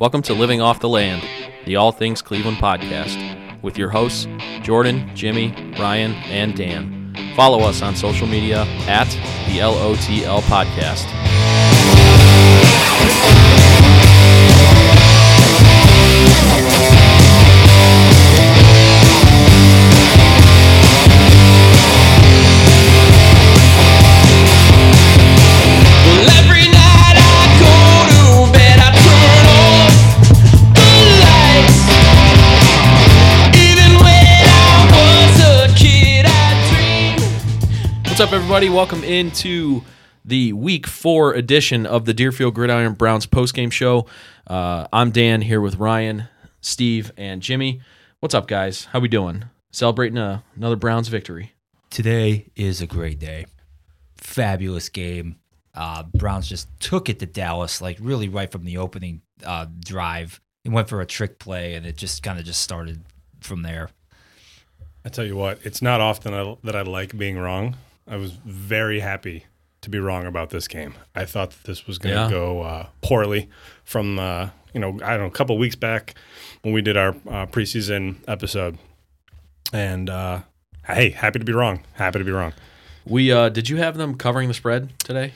Welcome to Living Off the Land, the All Things Cleveland podcast, with your hosts, Jordan, Jimmy, Ryan, and Dan. Follow us on social media at the LOTL podcast. What's up, everybody? Welcome into the Week Four edition of the Deerfield Gridiron Browns postgame show. Uh, I'm Dan here with Ryan, Steve, and Jimmy. What's up, guys? How we doing? Celebrating a, another Browns victory. today is a great day. Fabulous game. Uh, Browns just took it to Dallas, like really right from the opening uh, drive. It went for a trick play, and it just kind of just started from there. I tell you what, it's not often I, that I like being wrong. I was very happy to be wrong about this game. I thought that this was going to Yeah. go uh, poorly from, uh, you know, I don't know, a couple weeks back when we did our uh, preseason episode. And uh, hey, happy to be wrong. Happy to be wrong. We uh, did you have them covering the spread today?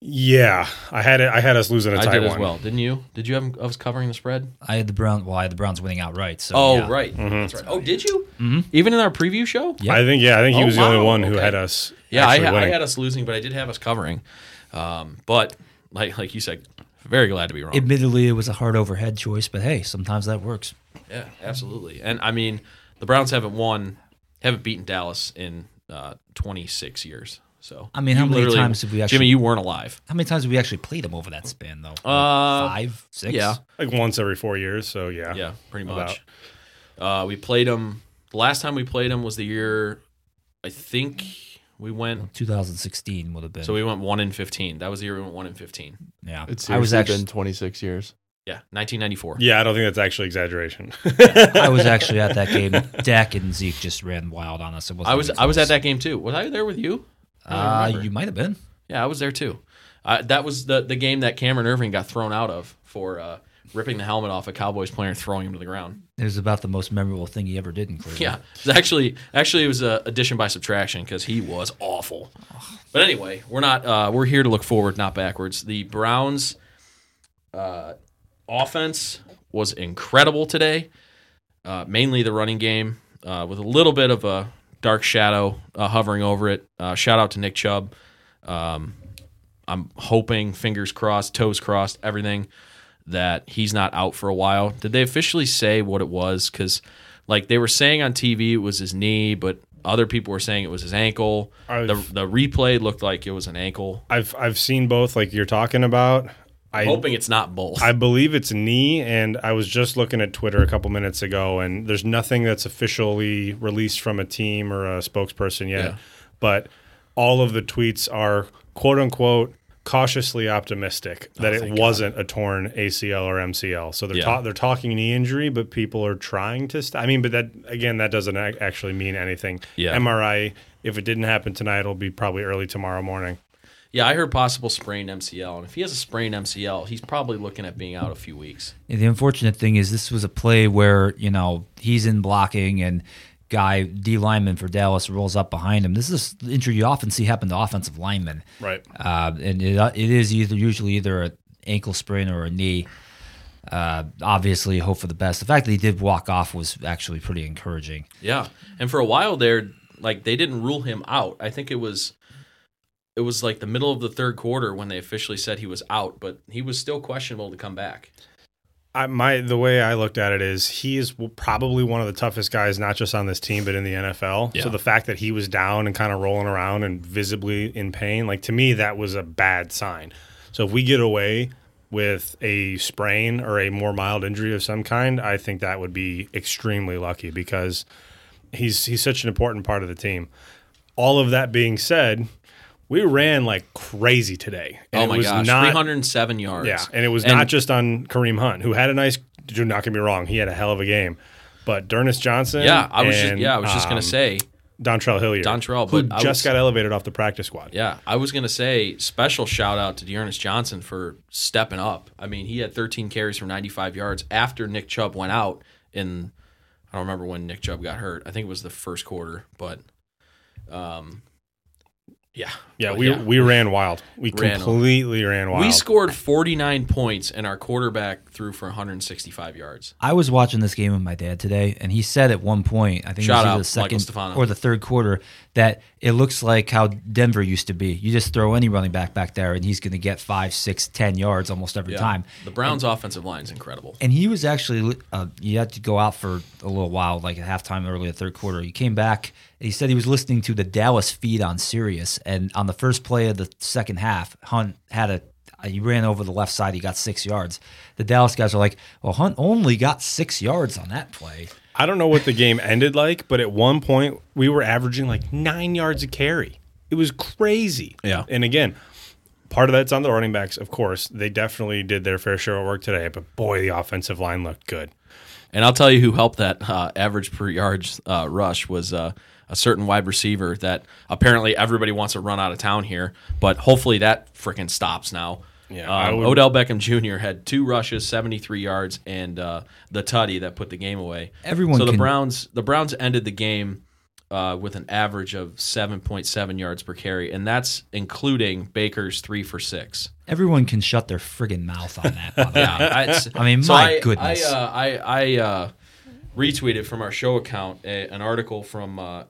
Yeah, I had it. I had us losing a I tight did as one. well. Didn't you? Did you have us covering the spread? I had the Browns. Well, I had the Browns winning outright. So Oh, yeah. right. Mhm. That's right. Oh, did you? Mhm. Even in our preview show? Yeah. I think yeah, I think he Oh, was the only wow. one who Okay. had us. Yeah, I, I had us losing, but I did have us covering. Um, but like like you said, very glad to be wrong. Admittedly, it was a hard overhead choice, but hey, sometimes that works. Yeah, absolutely. And I mean, the Browns haven't won, haven't beaten Dallas in uh, 26 years. So I mean, how many times have we actually? Jimmy, you weren't alive. how many times have we actually played them over that span though? Like Uh, Five, six. Yeah, like once every four years. So yeah, yeah, pretty much. Uh, we played them. The last time we played them was the year, I think we went. 2016 would have been. So we went one in 15. That was the year we went one in 15. yeah, It's I was actually been 26 years. Yeah, 1994. Yeah, I don't think that's actually exaggeration. I was actually at that game. Dak and Zeke just ran wild on us. It I was even I was at that game too. Was I there with you? Uh, you might have been. Yeah, I was there too. Uh, that was the the game that Cameron Erving got thrown out of for uh, ripping the helmet off a Cowboys player and throwing him to the ground. It was about the most memorable thing he ever did in Cleveland. Yeah, it was actually actually it was a addition by subtraction because he was awful. But anyway, we're not uh, we're here to look forward, not backwards. The Browns' uh, offense was incredible today. Uh, mainly the running game, uh, with a little bit of a dark shadow uh, hovering over it. Uh, shout out to Nick Chubb. Um, I'm hoping, fingers crossed, toes crossed, everything that he's not out for a while. Did they officially say what it was? Because like they were saying on TV, it was his knee, but other people were saying it was his ankle. I've- The the replay looked like it was an ankle. I've I've seen both, like you're talking about. I I'm hoping it's not both. I believe it's knee, and I was just looking at Twitter a couple minutes ago, and there's nothing that's officially released from a team or a spokesperson yet. Yeah. But all of the tweets are quote unquote cautiously optimistic oh, that it Oh, thank wasn't a torn ACL or MCL. So they're Yeah. ta- they're talking knee injury, but people are trying to. St- I mean, but that again, that doesn't ac- actually mean anything. Yeah. MRI. If it didn't happen tonight, it'll be probably early tomorrow morning. yeah, I heard possible sprained MCL, and if he has a sprained MCL, he's probably looking at being out a few weeks. And the unfortunate thing is, this was a play where you know he's in blocking and guy D lineman for Dallas rolls up behind him. This is the injury you often see happen to offensive linemen, Right. uh, and it, it is either usually either an ankle sprain or a knee. Uh, obviously, hope for the best. The fact that he did walk off was actually pretty encouraging. Yeah, and for a while there, like they didn't rule him out. I think it was, it was like the middle of the third quarter when they officially said he was out, but he was still questionable to come back. I, my the way I looked at it is he is probably one of the toughest guys, not just on this team but in the NFL. Yeah. So the fact that he was down and kind of rolling around and visibly in pain, like to me, that was a bad sign. So if we get away with a sprain or a more mild injury of some kind, I think that would be extremely lucky because he's he's such an important part of the team. All of that being said, we ran like crazy today. And oh it my was gosh, not- 307 yards. yeah, and it was And- not just on Kareem Hunt, who had a nice. Do not get me wrong, he had a hell of a game, but D'Ernest Johnson. Yeah, I was just yeah, I was just gonna um, say Dontrell Hilliard, Dontrell, who but just was- got elevated off the practice squad. Yeah, I was gonna say special shout out to D'Ernest Johnson for stepping up. I mean, he had 13 carries for 95 yards after Nick Chubb went out in. I don't remember when Nick Chubb got hurt. I think it was the first quarter, but, um, yeah, Yeah, But we we ran wild. We Ran- completely ran wild. we scored 49 points, and our quarterback threw for 165 yards. I was watching this game with my dad today, and he said at one point, I think Shout it was out, the second Stefano. or the third quarter, that it looks like how Denver used to be. You just throw any running back back there, and he's going to get five, six, ten yards almost every Yeah. time. The Browns' offensive line is incredible. And he was actually, uh, you had to go out for a little while, like at halftime, early the third quarter. He came back. He said he was listening to the Dallas feed on Sirius, and on the first play of the second half, Hunt had a. He ran over the left side. He got six yards. The Dallas guys are like, "Well, Hunt only got six yards on that play." I don't know what the game ended like, but at one point we were averaging like nine yards a carry. It was crazy. Yeah. And again, part of that's on the running backs, of course. They definitely did their fair share of work today, but boy, the offensive line looked good. And I'll tell you who helped that uh, average per yards uh, rush was uh, a certain wide receiver that apparently everybody wants to run out of town here, but hopefully that freaking stops now. Yeah, um, would- Odell Beckham Jr. had two rushes, seventy-three yards, and uh, the tutty that put the game away. Everyone So the can- Browns, the Browns ended the game uh, with an average of seven point seven yards per carry, and that's including Baker's three for six. Everyone can shut their friggin' mouth on that. by the way. Yeah, I, I mean, so my I, goodness. I uh, I, I uh, retweeted from our show account a, an article from uh,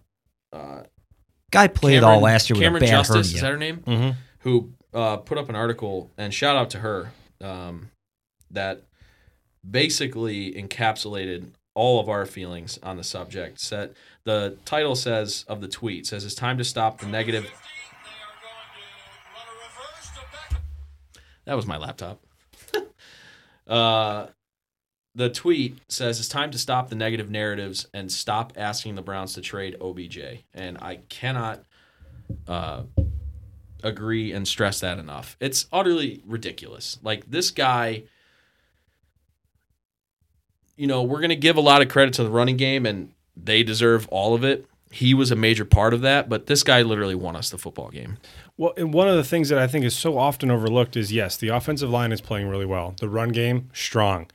Guy played Cameron, all last year with Camryn a bad Justice, hernia. is that her name? Mm-hmm. Who uh, put up an article and shout out to her um, that basically encapsulated all of our feelings on the subject. Set the title says of the tweet says it's time to stop the negative. That was my laptop. uh, the tweet says it's time to stop the negative narratives and stop asking the Browns to trade OBJ. And I cannot uh, agree and stress that enough. It's utterly ridiculous. Like this guy, you know, we're going to give a lot of credit to the running game, and they deserve all of it. He was a major part of that, but this guy literally won us the football game. Well, and one of the things that I think is so often overlooked is yes, the offensive line is playing really well. The run game, strong.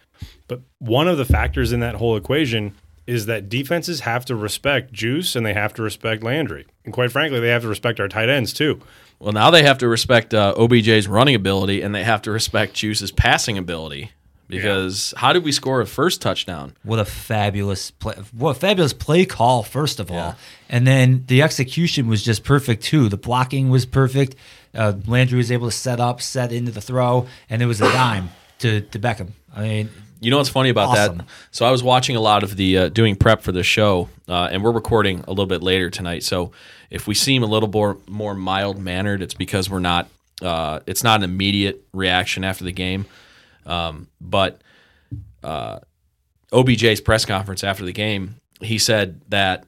But one of the factors in that whole equation is that defenses have to respect Juice and they have to respect Landry. And quite frankly, they have to respect our tight ends too. Well, now they have to respect uh, OBJ's running ability, and they have to respect Juice's passing ability. Because how did we score a first touchdown? What a fabulous play! What a fabulous play call, first of all, Yeah. and then the execution was just perfect too. The blocking was perfect. Uh, Landry was able to set up, set into the throw, and it was a dime to to Beckham. I mean, You know what's funny about Awesome. that? So I was watching a lot of the uh, doing prep for the show, uh, and we're recording a little bit later tonight. So if we seem a little more more mild mannered, it's because we're not. Uh, it's not an immediate reaction after the game, um, but uh, OBJ's press conference after the game, he said that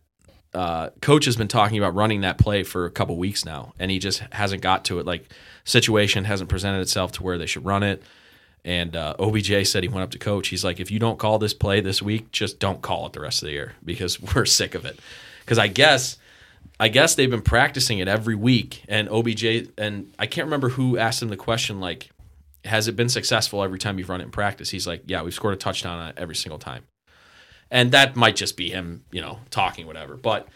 uh, coach has been talking about running that play for a couple weeks now, and he just hasn't got to it. Like situation hasn't presented itself to where they should run it. And uh, OBJ said he went up to coach. He's like, if you don't call this play this week, just don't call it the rest of the year because we're sick of it. Because I guess, I guess they've been practicing it every week. And OBJ and I can't remember who asked him the question like, has it been successful every time you've run it in practice? He's like, yeah, we've scored a touchdown on it every single time. And that might just be him, you know, talking whatever. But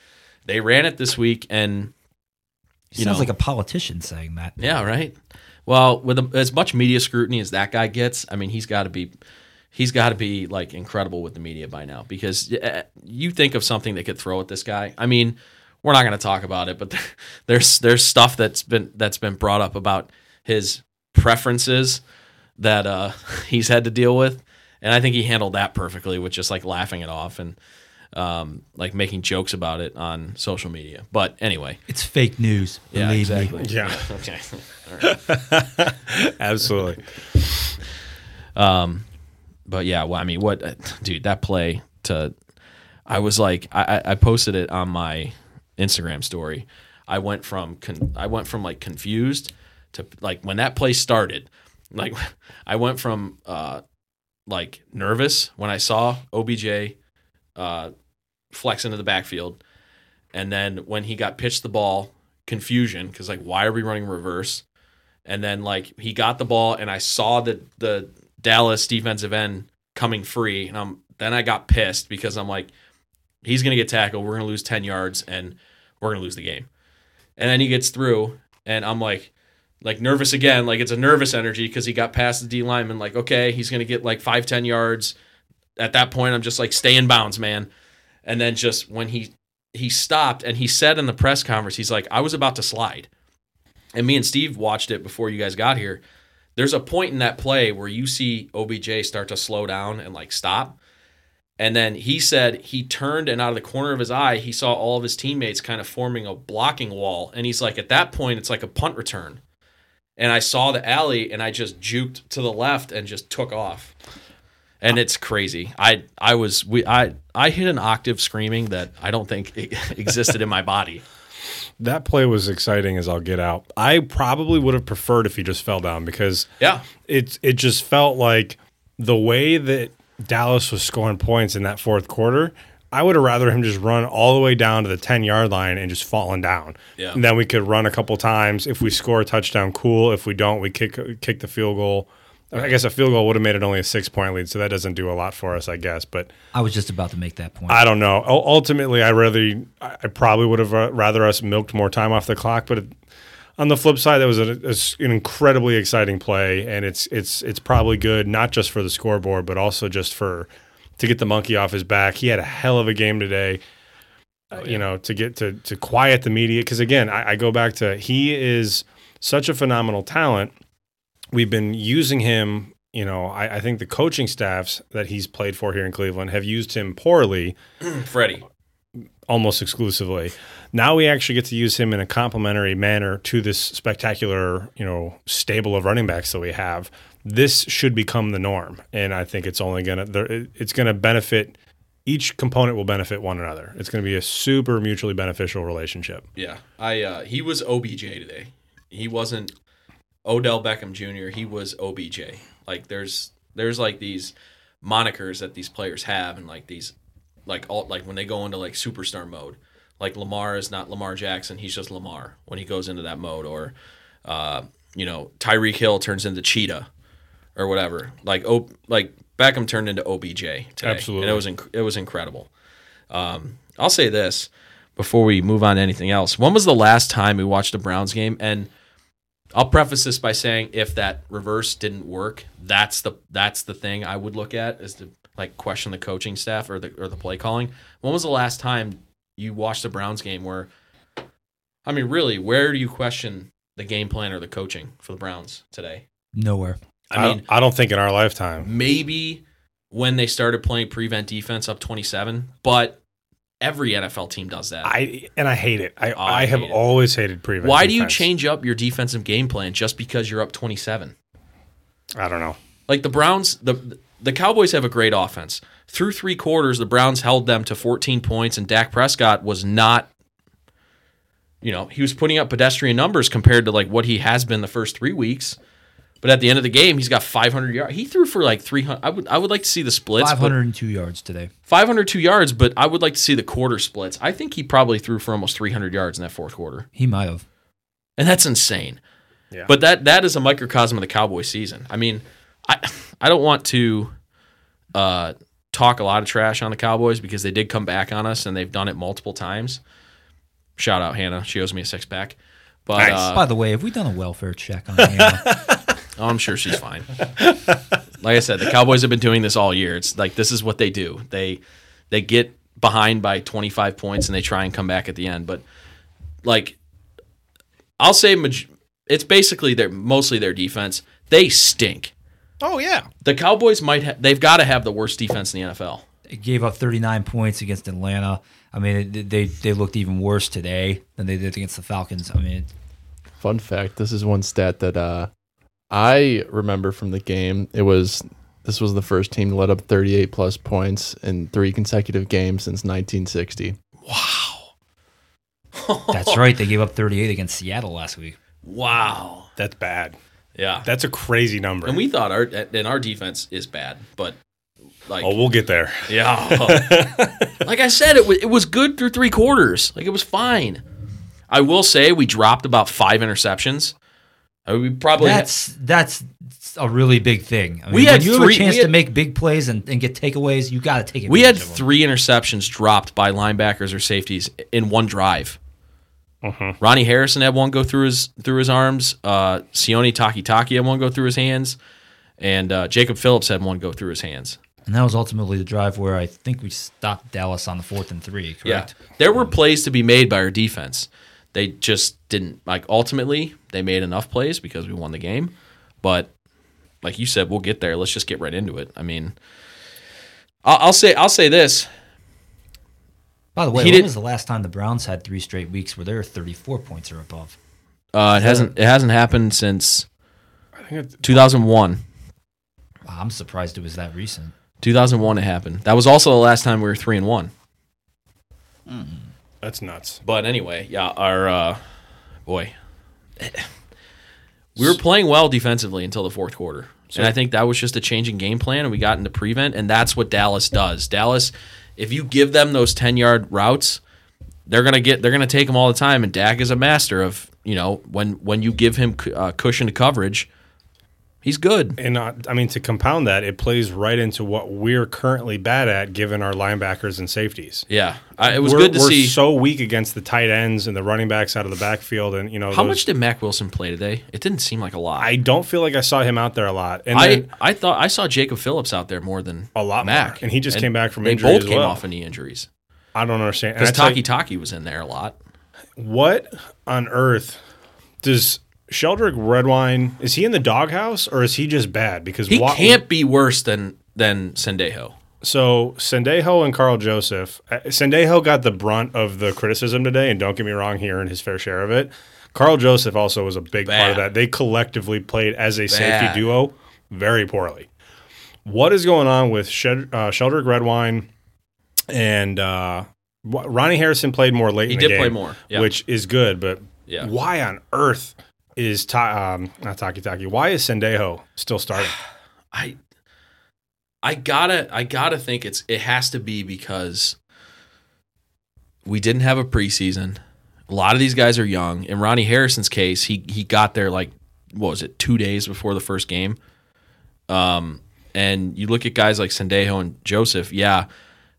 they ran it this week, and You sounds know. like a politician saying that. yeah, right. Well, with as much media scrutiny as that guy gets, I mean, he's got to be, he's got to be like incredible with the media by now because uh, you think of something they could throw at this guy. I mean, we're not going to talk about it, but there's there's stuff that's been that's been brought up about his preferences that uh, he's had to deal with, and I think he handled that perfectly with just like laughing it off and um, like making jokes about it on social media. But anyway, It's fake news. yeah, believe me. exactly. Yeah. Okay. Absolutely. Um, but yeah, well, I mean, what, dude, that play to, I was like, I, I- I posted it on my Instagram story. I went from, con, I went from like confused to like when that play started, like I went from, uh, like nervous when I saw OBJ, uh, flex into the backfield. And then when he got pitched the ball, confusion because like why are we running reverse? And then like he got the ball and I saw the the Dallas defensive end coming free and I'm then I got pissed because I'm like he's gonna get tackled, we're gonna lose ten yards and we're gonna lose the game. And then he gets through and I'm like like nervous again, like it's a nervous energy because he got past the D lineman, like, okay, he's gonna get like five, ten yards. At that point, I'm just like, stay in bounds, man. And then just when he he stopped and he said in the press conference, he's like, I was about to slide. And me and Steve watched it before you guys got here. There's a point in that play where you see OBJ start to slow down and like stop. And then he said he turned and out of the corner of his eye, he saw all of his teammates kind of forming a blocking wall. And he's like, at that point, it's like a punt return. And I saw the alley and I just juked to the left and just took off. And it's crazy. I I was we I I hit an octave screaming that I don't think existed in my body. That play was exciting as I'll get out. I probably would have preferred if he just fell down because Yeah. it it just felt like the way that Dallas was scoring points in that fourth quarter. I would have rather him just run all the way down to the ten yard line and just fallen down. Yeah. And then we could run a couple times. If we score a touchdown, cool. If we don't, we kick kick the field goal. I guess a field goal would have made it only a six point lead, so that doesn't do a lot for us, I guess. But I was just about to make that point. I don't know. U- Ultimately, I rather I I probably would have uh, rather us milked more time off the clock. But on the flip side, that was a, a s- an incredibly exciting play, and it's it's it's probably good not just for the scoreboard, but also just for to get the monkey off his back. He had a hell of a game today. uh, You know, to get to to quiet the media because again, I, I go back to he is such a phenomenal talent. We've been using him. You know, I, I think the coaching staffs that he's played for here in Cleveland have used him poorly Freddie. almost exclusively. Now we actually get to use him in a complementary manner to this spectacular, you know, stable of running backs that we have. This should become the norm, and I think it's only gonna it's gonna benefit. Each component will benefit one another. It's going to be a super mutually beneficial relationship. Yeah. I uh he was OBJ today. He wasn't Odell Beckham Jr. He was OBJ. Like there's there's like these monikers that these players have and like these like all like when they go into like superstar mode. Like Lamar is not Lamar Jackson, he's just Lamar when he goes into that mode or uh you know, Tyreek Hill turns into Cheetah or whatever. Like oh like Beckham turned into OBJ today. Absolutely. And it was inc- it was incredible. Um I'll say this before we move on to anything else. When was the last time we watched a Browns game? And I'll preface this by saying if that reverse didn't work, that's the that's the thing I would look at is to like question the coaching staff or the or the play calling. When was the last time you watched a Browns game where I mean really, where do you question the game plan or the coaching for the Browns today? Nowhere. I mean, I don't think in our lifetime. maybe when they started playing prevent defense up 27, but every NFL team does that. I and I hate it. I, I I have it. always hated prevent. Why do you change up your defensive game plan just because you're up 27? I don't know. Like the Browns, the the Cowboys have a great offense. Through three quarters, the Browns held them to 14 points, and Dak Prescott was not. You know, he was putting up pedestrian numbers compared to like what he has been the first three weeks. But at the end of the game, he's got 500 yards. He threw for like 300. I would I would like to see the splits. 502 yards today. 502 yards, but I would like to see the quarter splits. I think he probably threw for almost 300 yards in that fourth quarter, He might have. and that's insane. Yeah. But that that is a microcosm of the Cowboy season. I mean, I I don't want to uh, talk a lot of trash on the Cowboys because they did come back on us and they've done it multiple times. Shout out Hannah, she owes me a six pack. But Nice. uh, By the way, have we done a welfare check on Hannah? Oh, I'm sure she's fine. like I said, the Cowboys have been doing this all year. It's like this is what they do. They they get behind by 25 points and they try and come back at the end. But like, I'll say maj- it's basically their mostly their defense. They stink. Oh yeah. The Cowboys might ha- they've got to have the worst defense in the NFL. They gave up 39 points against Atlanta. I mean, it, they they looked even worse today than they did against the Falcons. I mean, Fun fact: This is one stat that uh, I remember from the game. It was this was the first team to let up 38 plus points in three consecutive games since 1960. Wow. that's right. They gave up 38 against Seattle last week. Wow. That's bad. Yeah. That's a crazy number. and we thought our and our defense is bad, but like Oh, we'll get there. yeah. like I said, it was it was good through three quarters. Like it was fine. I will say we dropped about five interceptions. I mean, we probably That's that's a really big thing. I mean, We had when you have a chance had- to make big plays and, and get takeaways. You got to take it. we had three interceptions dropped by linebackers or safeties in one drive. Ronnie Harrison had one go through his through his arms. Uh, Sione Takitaki had one go through his hands, and uh, Jacob Phillips had one go through his hands. And that was ultimately the drive where I think we stopped Dallas on the fourth and three. Correct. Yeah, there were plays to be made by our defense. They just didn't like. Ultimately, they made enough plays because we won the game. But like you said, we'll get there. Let's just get right into it. I mean, I'll, I'll say I'll say this. By the way, He when did- was the last time the Browns had three straight weeks where they were 34 points or above? Uh, it hasn't it hasn't happened since I think it's, 2001. I'm surprised it was that recent. 2001 it happened. That was also the last time we were three and one. That's nuts. But anyway, yeah, our uh, boy, we were playing well defensively until the fourth quarter, and I think that was just a changing game plan, and we got into prevent, and that's what Dallas does. Dallas, if you give them those ten yard routes, they're gonna get they're gonna take them all the time, and Dak is a master of you know when when you give him uh, cushion to coverage, he's good. And uh, I mean, to compound that, it plays right into what we're currently bad at, given our linebackers and safeties. Yeah, I, it was we're, good to we're see. so weak against the tight ends and the running backs out of the backfield, and you know How those- much did Mack Wilson play today? It didn't seem like a lot. I don't feel like I saw him out there a lot. And I, then I thought I saw Jacob Phillips out there more than A lot Mack, more. And he just came back from they injury both came well. off of knee injuries I don't understand. Because Taki Taki was in there a lot. what on earth does Sheldrick Redwine? Is he in the doghouse or is he just bad? Because He wa- can't be worse than than Sendejo. So Sendejo and Karl Joseph. uh, Sendejo got the brunt of the criticism today, and don't get me wrong, he earned his fair share of it. Karl Joseph also was a big part of that. They collectively played as a Bad. safety duo very poorly. What is going on with Shed, uh, Sheldrick Redwine and uh, Ronnie Harrison played more late? He did play more, yeah. which is good. But Yeah. why on earth is Ta- um, not Takitaki? Why is Sendejo still starting? I I gotta I gotta think it's it has to be because we didn't have a preseason. A lot of these guys are young. In Ronnie Harrison's case, he he got there like what was it, two days before the first game. Um and you look at guys like Sendejo and Joseph, yeah,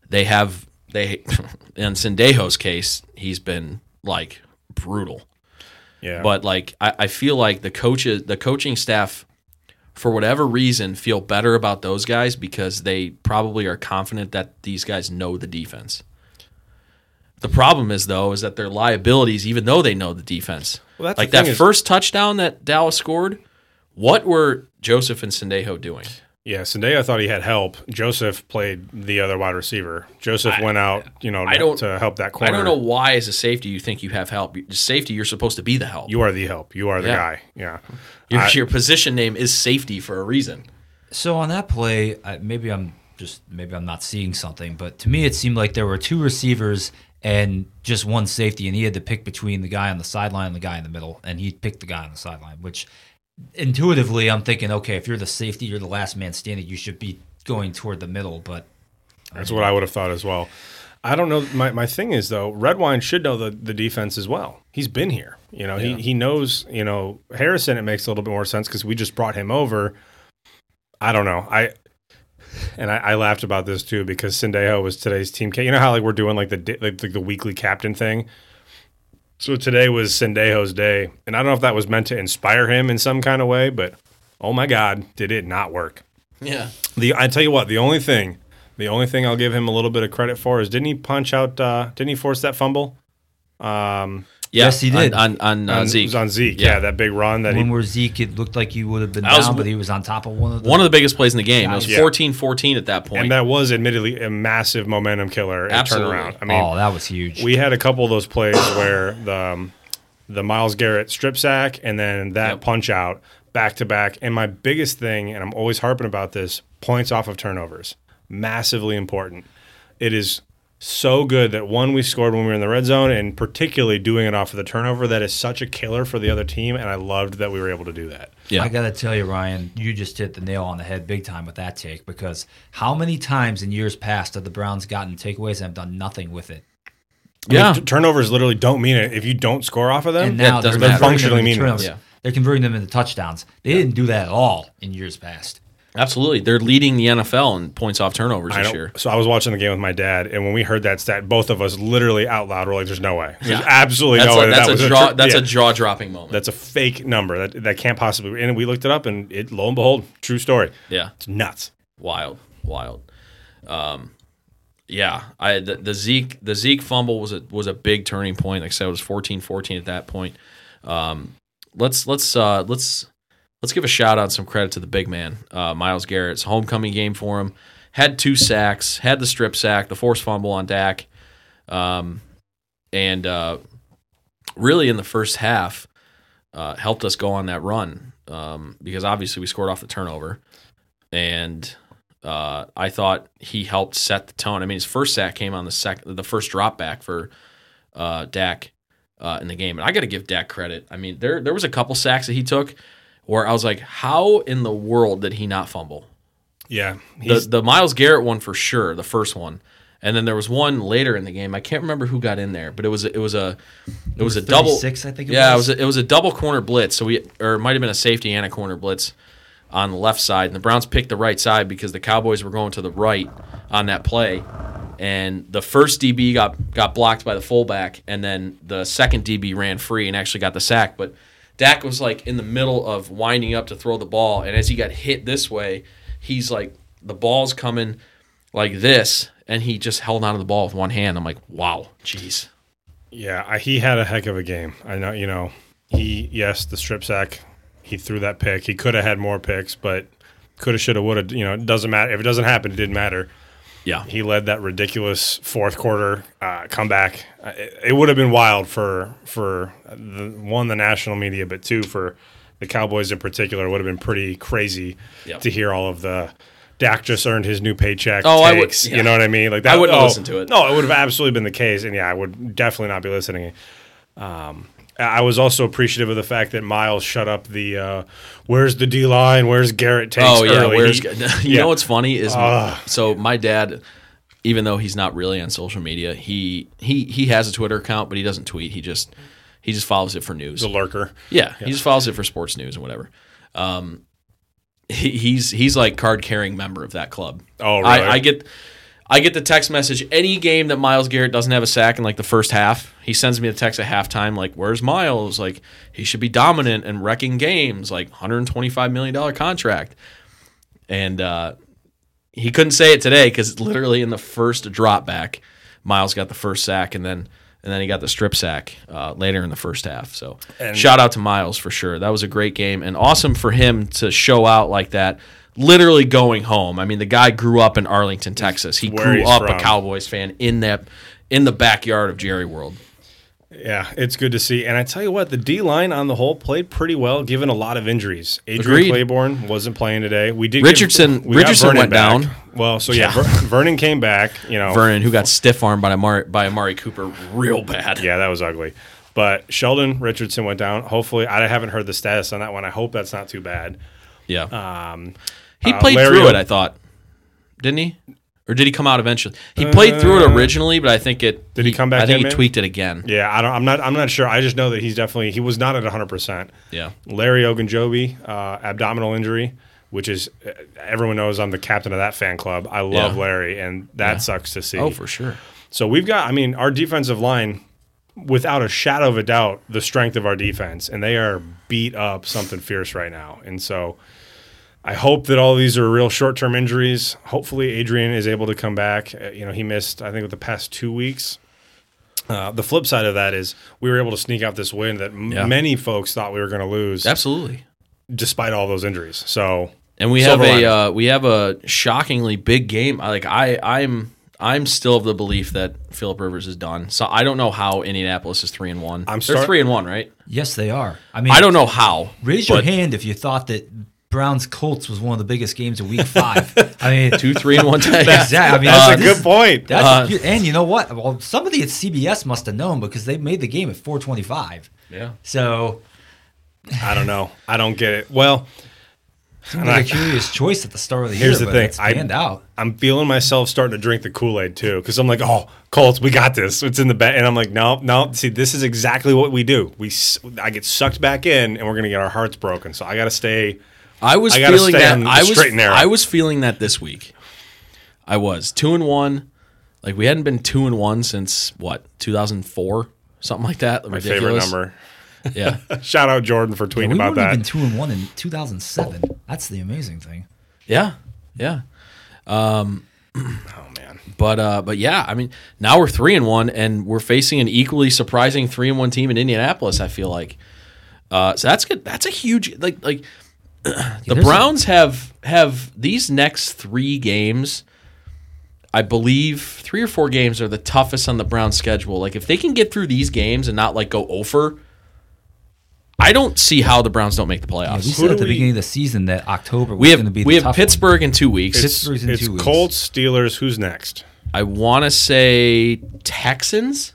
they have they in Sendejo's case, he's been like brutal. Yeah, But like I, I feel like the coaches the coaching staff for whatever reason feel better about those guys because they probably are confident that these guys know the defense. The problem is though is that their liabilities even though they know the defense. Well, like that first touchdown that Dallas scored, what were Joseph and Sendejo doing? Yeah, Sunday I thought he had help. Joseph played the other wide receiver. Joseph went out, you know, I don't- to help that corner. I don't know why as a safety you think you have help. Safety you're supposed to be the help. You are the help. You are the Yeah. guy. Yeah. Your, I- your position name is safety for a reason. So on that play, I, maybe I'm just maybe I'm not seeing something, but to me it seemed like there were two receivers and just one safety, and he had to pick between the guy on the sideline and the guy in the middle, and he picked the guy on the sideline. Which intuitively, I'm thinking, okay, if you're the safety, you're the last man standing, you should be going toward the middle. But That's what I would have thought as well. I don't know. My, my thing is though, Redwine should know the, the defense as well. He's been here. You know, he, he knows. You know, Harrison. It makes a little bit more sense because we just brought him over. I don't know. I and I, I laughed about this too because Sendejo was today's team. ca- You know how like we're doing like the like the, the weekly captain thing. So today was Sendejo's day, and I don't know if that was meant to inspire him in some kind of way, but oh my God, did it not work? Yeah. The I tell you what, the only thing, the only thing I'll give him a little bit of credit for is didn't he punch out? Uh, didn't he force that fumble? Um, Yeah, Yes, he did. on on, on, uh, on, Zeke. It was on Zeke. Yeah. Yeah, that big run that when he. where Zeke, it looked like he would have been That was down, w- but he was on top of one of the One of the biggest plays in the game. It was Yeah. 14-14 at that point. And that was admittedly a massive momentum killer and Absolutely. turnaround. I mean, oh, that was huge. we had a couple of those plays where the um, the Myles Garrett strip sack and then that Yep. punch out back to back. And my biggest thing, and I'm always harping about this, points off of turnovers, massively important. It is so good that one we scored when we were in the red zone, and particularly doing it off of the turnover. That is such a killer for the other team, and I loved that we were able to do that. Yeah. I gotta tell you, Ryan, you just hit the nail on the head big time with that take because how many times in years past have the Browns gotten takeaways and have done nothing with it? I mean, Yeah. t- turnovers literally don't mean it if you don't score off of them. And now it doesn't they're Functionally them into meaningless. Yeah. They're converting them into touchdowns. They didn't do that at all in years past. Absolutely. They're leading the NFL in points off turnovers I this year. So I was watching the game with my dad, and when we heard that stat, both of us literally out loud were like, "There's no way. There's absolutely That's, no way a, that, that's that a jaw tr- that's yeah, a jaw dropping moment. that's a fake number. That that can't possibly." be. And we looked it up, and it lo and behold, true story. yeah. It's nuts. Wild. Wild. Um yeah, I the, the Zeke the Zeke fumble was a was a big turning point. Like I said, it was 14-14 at that point. Um, let's let's uh, let's let's give a shout out some credit to the big man, uh, Myles Garrett's homecoming game for him. Had two sacks, had the strip sack, the forced fumble on Dak, um, and uh, really in the first half uh, helped us go on that run um, because obviously we scored off the turnover, and uh, I thought he helped set the tone. I mean, his first sack came on the second, the first drop back for uh, Dak uh, in the game, and I got to give Dak credit. I mean, there there was a couple sacks that he took where I was like, how in the world did he not fumble? Yeah, The the Myles Garrett one for sure, the first one. And then there was one later in the game. I can't remember who got in there, but it was it was a it was a double 36, I think it yeah, was. it was a, it was a double corner blitz. So we or it might have been a safety and a corner blitz on the left side, and the Browns picked the right side because the Cowboys were going to the right on that play. And the first DB got got blocked by the fullback, and then the second DB ran free and actually got the sack. But Dak was like in the middle of winding up to throw the ball, and as he got hit this way, he's like the ball's coming like this, and he just held onto the ball with one hand. I'm like, wow, jeez. yeah, I, he had a heck of a game. I know, you know, he yes, the strip sack, he threw that pick. He could have had more picks, but could have, should have, would have. You know, it doesn't matter if it doesn't happen. It didn't matter. Yeah, He led that ridiculous fourth quarter uh, comeback. Uh, It, it would have been wild for for the, one the national media, but two for the Cowboys in particular. It would have been pretty crazy Yep. to hear all of the Dak just earned his new paycheck. Oh, I would- yeah. You know what I mean? Like I wouldn't oh, listen to it. No, it would have absolutely been the case, and yeah, I would definitely not be listening. Um, I was also appreciative of the fact that Myles shut up the uh, "Where's the D line? Where's Garrett?" takes Oh yeah, early. where's He- you yeah. know what's funny is Ugh. so my dad, even though he's not really on social media, he he he has a Twitter account, but he doesn't tweet. He just he just follows it for news. the lurker. Yeah, he just follows it for sports news and whatever. Um, he, he's he's like card carrying member of that club. Oh, I, really? I get I get the text message any game that Myles Garrett doesn't have a sack in like the first half. He sends me a text at halftime like, "Where's Myles? Like he should be dominant and wrecking games. Like 125 million dollar contract." And uh, he couldn't say it today because literally in the first drop back, Myles got the first sack and then and then he got the strip sack uh, later in the first half. So And- shout out to Myles for sure. That was a great game and awesome for him to show out like that. Literally going home. I mean, the guy grew up in Arlington, Texas. He Where grew up from. a Cowboys fan in that in the backyard of Jerry World. Yeah, it's good to see. And I tell you what, the D line on the whole played pretty well, given a lot of injuries. Adrian Agreed. Clayborn wasn't playing today. We did Richardson- Get, we Richardson went back. down. Well, so yeah, Yeah. Ver- Vernon came back. You know, Vernon, who got stiff armed by Amari, by Amari Cooper real bad. yeah, that was ugly. But Sheldon Richardson went down. Hopefully, I haven't heard the status on that one. I hope that's not too bad. Yeah. Um, He Uh, played Larry through it, I thought. Didn't he? Or did he come out eventually? He played through it originally, but I think it. Uh, Did he come back I think he maybe? tweaked it again. yeah, I don't. I'm not. I'm not sure. I just know that he's definitely. He was not at 100. percent Yeah. Larry Ogunjobi, uh, abdominal injury, which is uh, everyone knows I'm the captain of that fan club. I love Yeah. Larry, and that Yeah. sucks to see. Oh, for sure. So we've got, I mean, our defensive line, without a shadow of a doubt, the strength of our defense, and they are beat up something fierce right now. And so I hope that all these are real short term injuries. Hopefully, Adrian is able to come back. Uh, you know, he missed, I think, with the past two weeks. Uh, the flip side of that is we were able to sneak out this win that m- Yeah. many folks thought we were going to lose, Absolutely. despite all those injuries. So And we have a uh, we have a shockingly big game. Like I I'm I'm still of the belief that Philip Rivers is done. So I don't know how Indianapolis is three and one. I'm They're three and one, right? Yes, they are. I mean, I don't know how. Raise your hand if you thought that Browns Colts was one of the biggest games of Week Five. I mean, Two, three, and one. Time. exactly. I mean, That's a this- good point. Uh, a- and you know what? Well, somebody at CBS must have known because they made the game at 425. Yeah. So I don't know. I don't get it. Well, seemed like a curious choice at the start of the Here's year. the but thing, It's I- out. I'm feeling myself starting to drink the Kool Aid too, because I'm like, oh, Colts, we got this. It's in the bed, and I'm like, no, no. See, this is exactly what we do. We, I get sucked back in, and we're gonna get our hearts broken. So I got to stay. I was I feeling stay that. on the I was. narrow. I was feeling that this week. I was two and one. Like we hadn't been two and one since what 2004, something like that. My favorite number. Yeah. Shout out Jordan for tweeting Yeah, tweeting we about weren't that. even two and one in 2007. That's the amazing thing. Yeah. Yeah. oh man, But uh, but yeah, I mean, now we're three and one, and we're facing an equally surprising three and one team in Indianapolis. I feel like, uh, so that's good. That's a huge like like the there's a- Browns have have these next three games. I believe three or four games are the toughest on the Browns schedule. Like if they can get through these games and not like go over, I don't see how the Browns don't make the Yeah, we playoffs. said at the we- beginning of the season that October was we going to have be the we have tough Pittsburgh in two weeks. it's, Pittsburgh's in it's two weeks. Colts, Steelers. Who's next? I want to say Texans.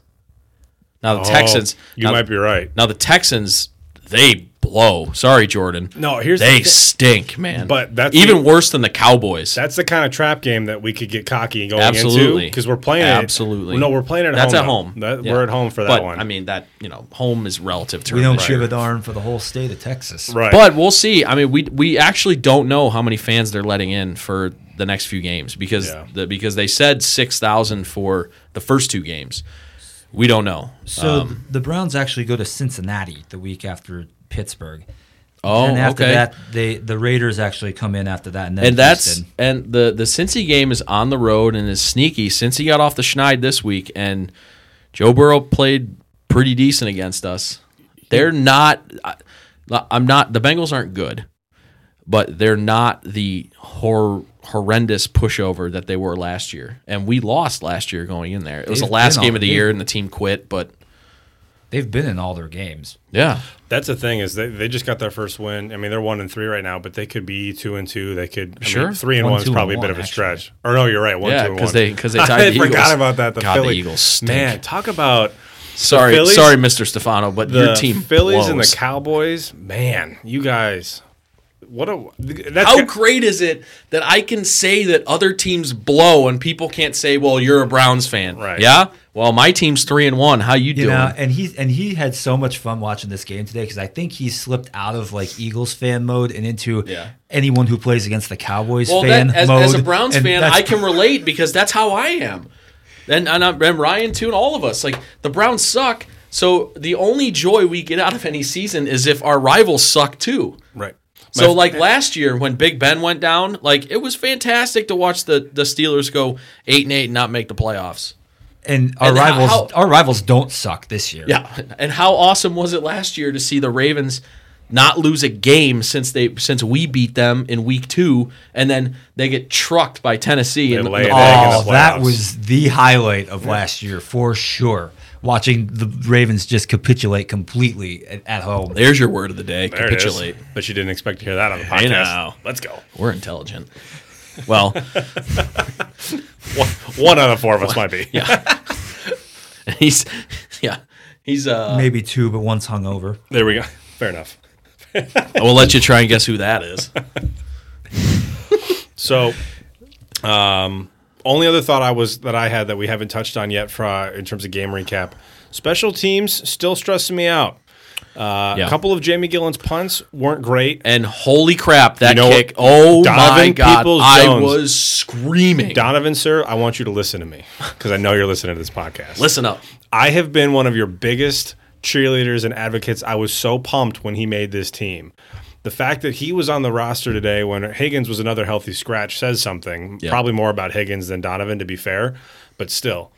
Now the Oh, Texans. You now, might be right. Now the Texans, they blow. Sorry, Jordan. No, here's the they thi- stink, man. But that's even the- worse than the Cowboys. That's the kind of trap game that we could get cocky and going Absolutely, into because we're playing it. Absolutely. No, we're playing at That's home. That's at home. That- Yeah. We're at home for that but, one. I mean, that you know, home is relative to We don't give a darn for the whole state of Texas. right. But we'll see. I mean, we we actually don't know how many fans they're letting in for the next few games because Yeah. the, because they said six thousand for the first two games. We don't know. So Um, the Browns actually go to Cincinnati the week after Pittsburgh. oh, and after okay. that, they the Raiders actually come in after that, and then and that's Houston. and the the Cincy game is on the road and is sneaky. Cincy got off the schneid this week, and Joe Burrow played pretty decent against us. They're not. I'm not. The Bengals aren't good, but they're not the hor- horrendous pushover that they were last year. And we lost last year going in there. It was They've the last game of the year, and the team quit. But they've been in all their games. yeah, That's the thing is they, they just got their first win. I mean, they're one and three right now, but they could be two and two. They could I Sure. mean, three and One, one is two, and probably a bit of a actually. stretch. Or no, you're right. One, Yeah, two, and 'cause one. they- 'cause they tied I the forgot about that. The God, the Philly, Eagles stink. Man, talk about sorry, Phillies- sorry, Mister Stefano, but the your team Phillies and the. Cowboys. Man, you guys, what a that's How got- great is it that I can say that other teams blow and people can't say, "Well, you're a Browns fan." Right. Yeah. Well, my team's three and one. How you You doing? know, and he and he had so much fun watching this game today because I think he slipped out of like Eagles fan mode and into Yeah. anyone who plays against the Cowboys well, fan that, as, mode. as a Browns and fan, I can relate because that's how I am, and and, I, and Ryan too, and all of us. Like the Browns suck. So the only joy we get out of any season is if our rivals suck too. right. So My- like last year when Big Ben went down, like it was fantastic to watch the the Steelers go eight and eight and not make the playoffs. and our and rivals how- our rivals don't suck this year. Yeah, and how awesome was it last year to see the Ravens not lose a game since they since we beat them in week two, and then they get trucked by Tennessee. and lay an egg in Oh, the that was the highlight of last year for sure. Watching the Ravens just capitulate completely at, at home. there's your word of the day: There it is. capitulate. But you didn't expect to hear that on the Hey podcast. now. Let's go. We're intelligent. Well, One, one out of four of us might be. yeah, he's yeah he's uh. Maybe two, but one's hungover. There we go. Fair enough. We'll let you try and guess who that is. So, um, only other thought I was that I had that we haven't touched on yet for uh, in terms of game recap. Special teams still stressing me out. Uh, Yeah. A couple of Jamie Gillan's punts weren't great. And holy crap, that You know kick! what? Oh my Donovan god, I Peoples-Jones. was screaming. Donovan, sir, I want you to listen to me because I know you're listening to this podcast. Listen up. I have been one of your biggest cheerleaders and advocates. I was so pumped when he made this team. The fact that he was on the roster today when Higgins was another healthy scratch says something. Yeah. Probably more about Higgins than Donovan, to be fair. But still,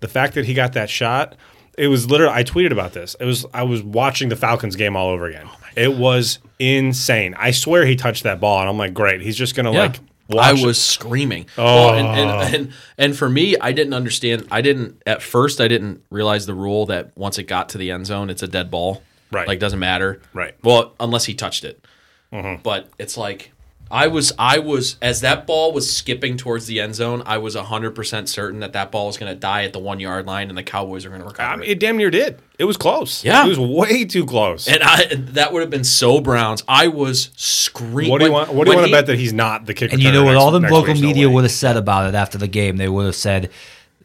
the fact that he got that shot, it was literally. I tweeted about this. It was. I was watching the Falcons game all over again. Oh it was insane. I swear he touched that ball, and I'm like, great. He's just gonna like. I Watch was screaming. Oh. Well, and, and, oh. and and for me, I didn't understand. I didn't at first. I didn't realize the rule that once it got to the end zone, it's a dead ball. Right. Like doesn't matter. Right. Well, unless he touched it. Mm-hmm. but it's like I was I was as that ball was skipping towards the end zone, I was hundred percent certain that that ball was going to die at the one yard line and the Cowboys are going to recover. I it. mean, it damn near did. It was close. Yeah. it was way too close. And I that would have been so Browns. I was screaming. what do you when- want? What do you want to bet that he's not the kicker? And you know what all the local media would have said about it after the game? They would have said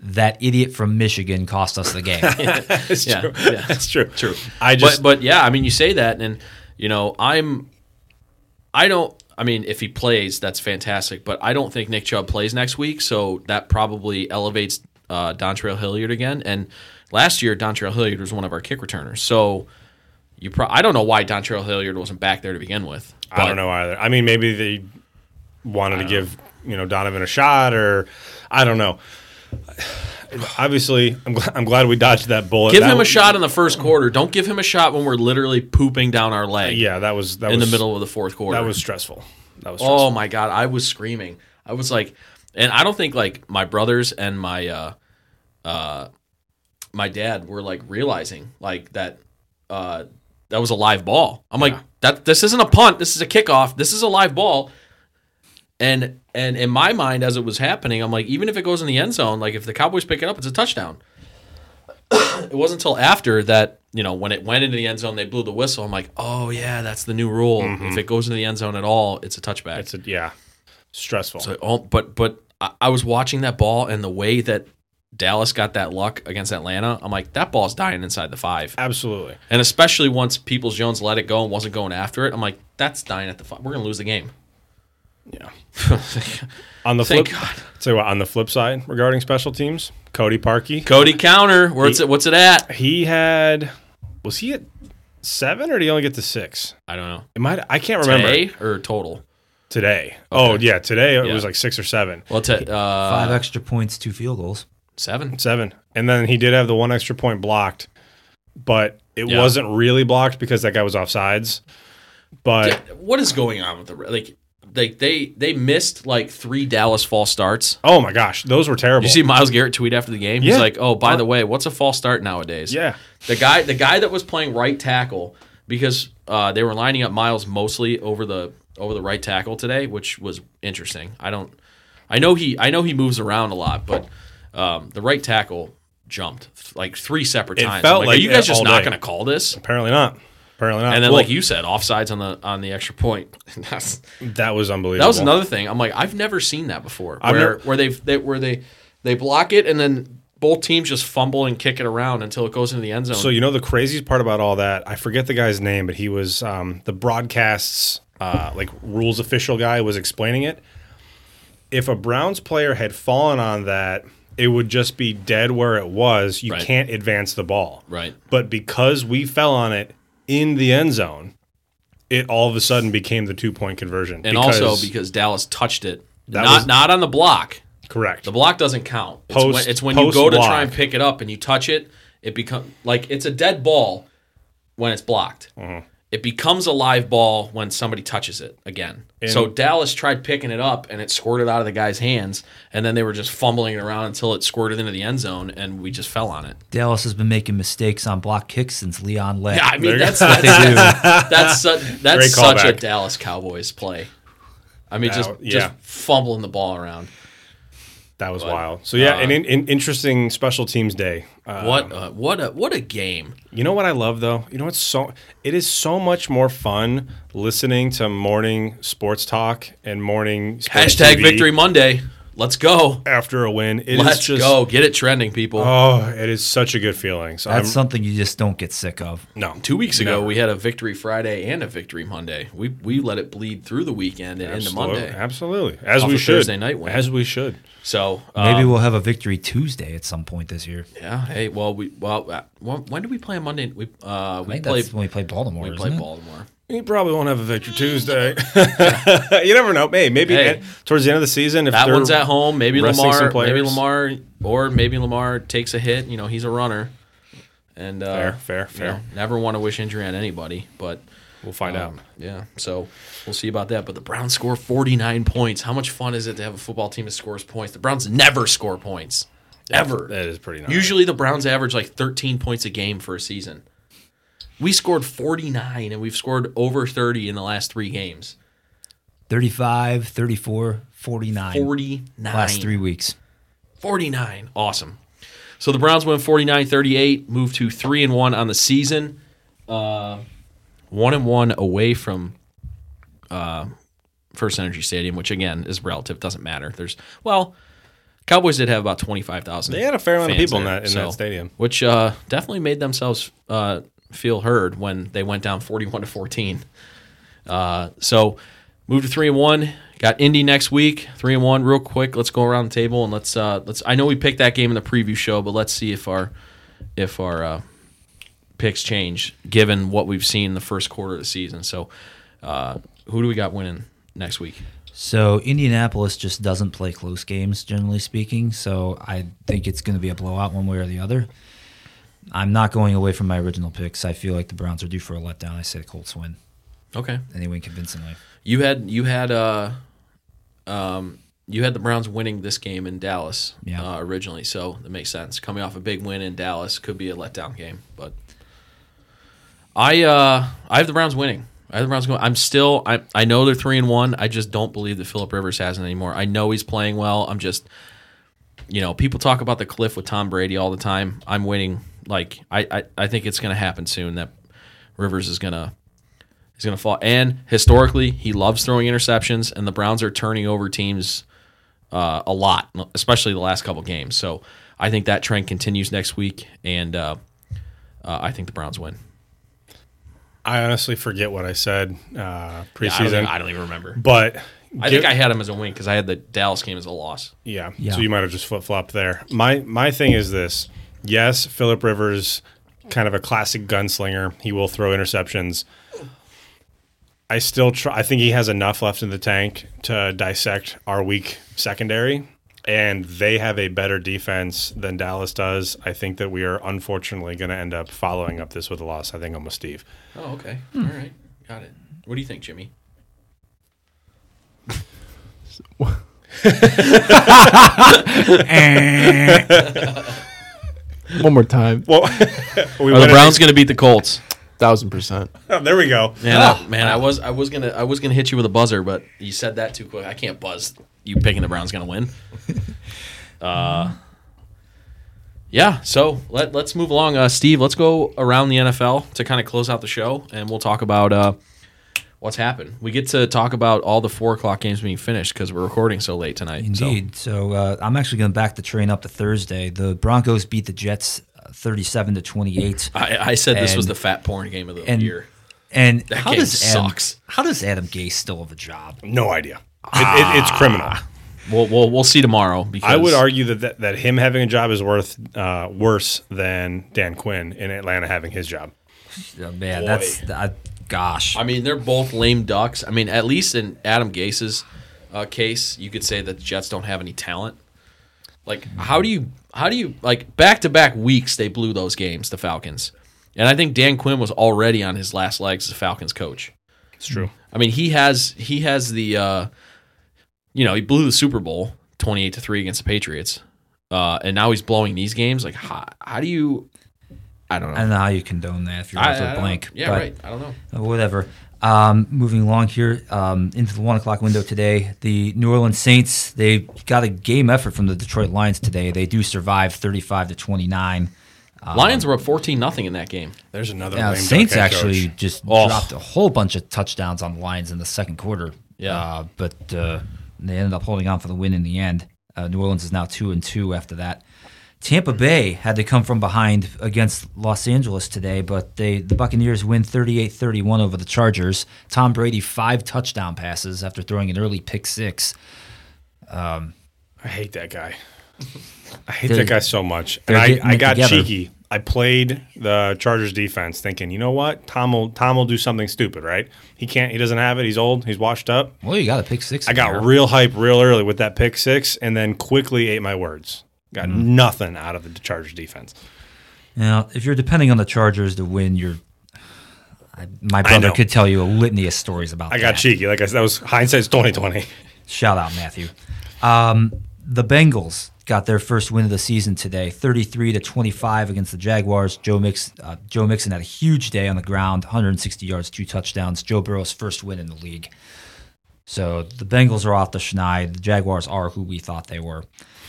that idiot from Michigan cost us the game. That's Yeah, true. yeah. That's true. True. I just but but yeah, I mean, you say that, and you know, I'm, I don't. I mean, if he plays, that's fantastic. But I don't think Nick Chubb plays next week, so that probably elevates uh, Dontrell Hilliard again. And last year, Dontrell Hilliard was one of our kick returners, so you. Pro- I don't know why Dontrell Hilliard wasn't back there to begin with. I don't know either. I mean, maybe they wanted to give you know Donovan a shot, or I don't know. Obviously, I'm, gl- I'm glad we dodged that bullet. Give That him a shot in the first quarter. Don't give him a shot when we're literally pooping down our leg Yeah, that was that in was, the middle of the fourth quarter. That was stressful. That was stressful. Oh my god, I was screaming. I was like, and I don't think like my brothers and my uh, uh, my dad were like realizing like that uh, that was a live ball. I'm like, that this isn't a punt. This is a kickoff. This is a live ball. And and in my mind, as it was happening, I'm like, even if it goes in the end zone, like if the Cowboys pick it up, it's a touchdown. it wasn't until after that, you know, when it went into the end zone, they blew the whistle. I'm like, oh yeah, that's the new rule. Mm-hmm. If it goes into the end zone at all, it's a touchback. It's a, yeah, stressful. So, oh, but but I, I was watching that ball and the way that Dallas got that luck against Atlanta. I'm like, that ball's dying inside the five, Absolutely. and especially once Peoples Jones let it go and wasn't going after it. I'm like, that's dying at the five. We're gonna lose the game. Yeah. On the Thank flip, God. so on the flip side regarding special teams, Cody Parkey, Cody counter. Where's it? What's it at? he had was he at seven or did he only get to six? I don't know. It might I can't remember Today or total? today. Oh yeah, today it was like six or seven. Well, to, uh, Five extra points, two field goals. seven. Seven. And then he did have the one extra point blocked, but it Yeah. wasn't really blocked because that guy was offsides. But what is going on with the like? Like they they missed like three Dallas false starts. oh my gosh, those were terrible. You see Myles Garrett tweet after the game. He's Yeah. like, "Oh, by the way, what's a false start nowadays?" yeah. The guy, the guy that was playing right tackle, because uh, they were lining up Myles mostly over the over the right tackle today, which was interesting. I don't, I know he, I know he moves around a lot, but um, the right tackle jumped like three separate It times. felt I'm like, like are you guys just not going to call this? Apparently not. Apparently not. And then, Well, like you said, offsides on the on the extra point. That's, that was unbelievable. that was another thing. I'm like, I've never seen that before. Where never- where they've they, where they they block it and then both teams just fumble and kick it around until it goes into the end zone. So you know the craziest part about all that, I forget the guy's name, but he was um, the broadcast's uh, like rules official guy was explaining it. If a Browns player had fallen on that, it would just be dead where it was. You Right. can't advance the ball. right. But because we fell on it in the end zone, it all of a sudden became the two point conversion. and also because Dallas touched it, not was- not on the block. correct. The block doesn't count. It's Post- when, it's when you go to post-block. try and pick it up and you touch it, it become like it's a dead ball when it's blocked. Mm-hmm. It becomes a live ball when somebody touches it again. so Dallas tried picking it up and it squirted out of the guy's hands, and then they were just fumbling it around until it squirted into the end zone, and we just fell on it. Dallas has been making mistakes on block kicks since Leon left. Yeah, I mean There that's you that's, They do. that's such that's such a. Dallas Cowboys play. I mean, That- just yeah. just fumbling the ball around. That was but, wild. So yeah, uh, an, an interesting special teams day. Uh, What a, what a what a game! You know what I love though? You know what's so it is so much more fun listening to morning sports talk and morning Hashtag TV Victory Monday. Let's go. after a win. It is Let's just go. Get it trending, people. Oh, it is such a good feeling. So That's I'm, something you just don't get sick of. no Two weeks ago, never. we had a Victory Friday and a Victory Monday. We we let it bleed through the weekend and into Monday. Absolutely. As Off we should. Thursday night win. As we should. So Maybe um, we'll have a victory Tuesday at some point this year. yeah. Hey, well, we well, uh, when, when did we play on Monday? We uh I we think played that's when we play Baltimore. we isn't it? Baltimore. You probably won't have a victory Tuesday. you never know. Hey, maybe Hey. towards the end of the season, if That one's at home. Maybe Lamar. Maybe. Lamar, or maybe Lamar takes a hit. You know, he's a runner. And uh, Fair, fair, you fair. know, never want to wish injury on anybody, but We'll find out. Um, Yeah, so we'll see about that. But the Browns score 49 points. How much fun is it to have a football team that scores points? The Browns never score points. Ever. That is pretty nice. Usually the Browns average like 13 points a game for a season. We scored 49 and we've scored over 30 in the last three games. 35, 34, 49. 49. Last three weeks. 49. Awesome. So the Browns win 49-38, move to 3 and 1 on the season. Uh 1 and 1 away from uh First Energy Stadium, which again is relative, doesn't matter. There's well, Cowboys did have about 25,000. They had a fair amount of fans people in that in so- that stadium. which uh, definitely made themselves uh, feel heard when they went down 41 to 14. Uh, so moved to three and one. Got Indy next week, three and one. Real quick, let's go around the table and let's uh, let's. I know we picked that game in the preview show, but let's see if our if our uh, picks change given what we've seen in the first quarter of the season. So, uh, who do we got winning next week? So Indianapolis just doesn't play close games, generally speaking. So I think it's going to be a blowout one way or the other. I'm not going away from my original picks. I feel like the Browns are due for a letdown. I say the Colts win, Okay, and they win convincingly. you had you had uh, um, you had the Browns winning this game in Dallas Yeah. uh, originally, so that makes sense. Coming off a big win in Dallas could be a letdown game, but I uh, I have the Browns winning. I have the Browns going. I'm still. I I know they're three and one. I just don't believe that Philip Rivers has it anymore. I know he's playing well. I'm just, you know, people talk about the cliff with Tom Brady all the time. I'm waiting. Like I I, I think it's going to happen soon that Rivers is gonna He's going to fall. And historically, he loves throwing interceptions, and the Browns are turning over teams uh, a lot, especially the last couple games. So I think that trend continues next week, and uh, uh, I think the Browns win. I honestly forget what I said uh, I, don't preseason, even, I don't even remember. but I think I had him as a win because I had the Dallas game as a loss. Yeah. Yeah. So you might have just flip flopped there. My my thing is this. Yes, Philip Rivers, kind of a classic gunslinger. He will throw interceptions. I still try. I think he has enough left in the tank to dissect our weak secondary, and they have a better defense than Dallas does. I think that we are unfortunately going to end up following up this with a loss. I think I'm Steve. Oh, okay. Hmm. All right. Got it. What do you think, Jimmy? Eh. One more time. Well, we Are the Browns going to beat the Colts? Thousand percent. Oh, there we go. Man, I, man, I was I was gonna I was gonna hit you with a buzzer, but you said that too quick. I can't buzz. You picking the Browns gonna win? uh, yeah. So let let's move along. Uh, Steve, let's go around the NFL to kind of close out the show, and we'll talk about uh, what's happened. We get to talk about all the four o'clock games being finished because we're recording so late tonight. Indeed. So, uh, I'm actually going to back the train up to Thursday. The Broncos beat the Jets uh, 37 to 28. I, I said this was the fat porn game of the and- year. And That how game does Adam, sucks. How does Adam Gase still have a job? No idea. It, it, it's criminal. We'll, we'll we'll see tomorrow. Because I would argue that, that that him having a job is worth uh, worse than Dan Quinn in Atlanta having his job. Uh, man, that's that, gosh. I mean, they're both lame ducks. I mean, at least in Adam Gase's uh, case, you could say that the Jets don't have any talent. Like, how do you, how do you, like, back to back weeks they blew those games, the Falcons, and I think Dan Quinn was already on his last legs as a Falcons coach. It's true. I mean, he has he has the, uh, you know, he blew the Super Bowl twenty eight to three against the Patriots, uh, and now he's blowing these games. Like, how, how do you? I don't know. I don't know how you condone that if you're I- I blank. Yeah, but- right. I don't know. Uh, whatever. Um, moving along here um, into the one o'clock window today, the New Orleans Saints they got a game effort from the Detroit Lions today. They do survive thirty-five to twenty-nine. Lions were up fourteen nothing in that game. There's another Yeah, lame Saints actually coach. just Oh. dropped a whole bunch of touchdowns on the Lions in the second quarter. Yeah. uh, but uh, they ended up holding on for the win in the end. Uh, New Orleans is now two and two after that. Tampa mm-hmm. Bay had to come from behind against Los Angeles today, but they the Buccaneers win 38-31 over the Chargers. Tom Brady five touchdown passes after throwing an early pick six. Um, I hate that guy. I hate that guy so much. And I, I got together. cheeky. I played the Chargers defense thinking, you know what? Tom will Tom will do something stupid, right? He can't he doesn't have it. He's old. He's washed up. Well, you got a pick six. I got there. real hype real early with that pick six and then quickly ate my words. Got Mm-hmm. nothing out of the Chargers defense. Now, if you're depending on the Chargers to win, you're. I, my brother could tell you a litany of stories about I got that. cheeky. Like I said, that was hindsight's twenty twenty. Shout out, Matthew. Um, the Bengals got their first win of the season today, 33 to 25 against the Jaguars. Joe Mix, uh, Joe Mixon had a huge day on the ground, 160 yards, two touchdowns. Joe Burrow's first win in the league. So the Bengals are off the schneid. The Jaguars are who we thought they were.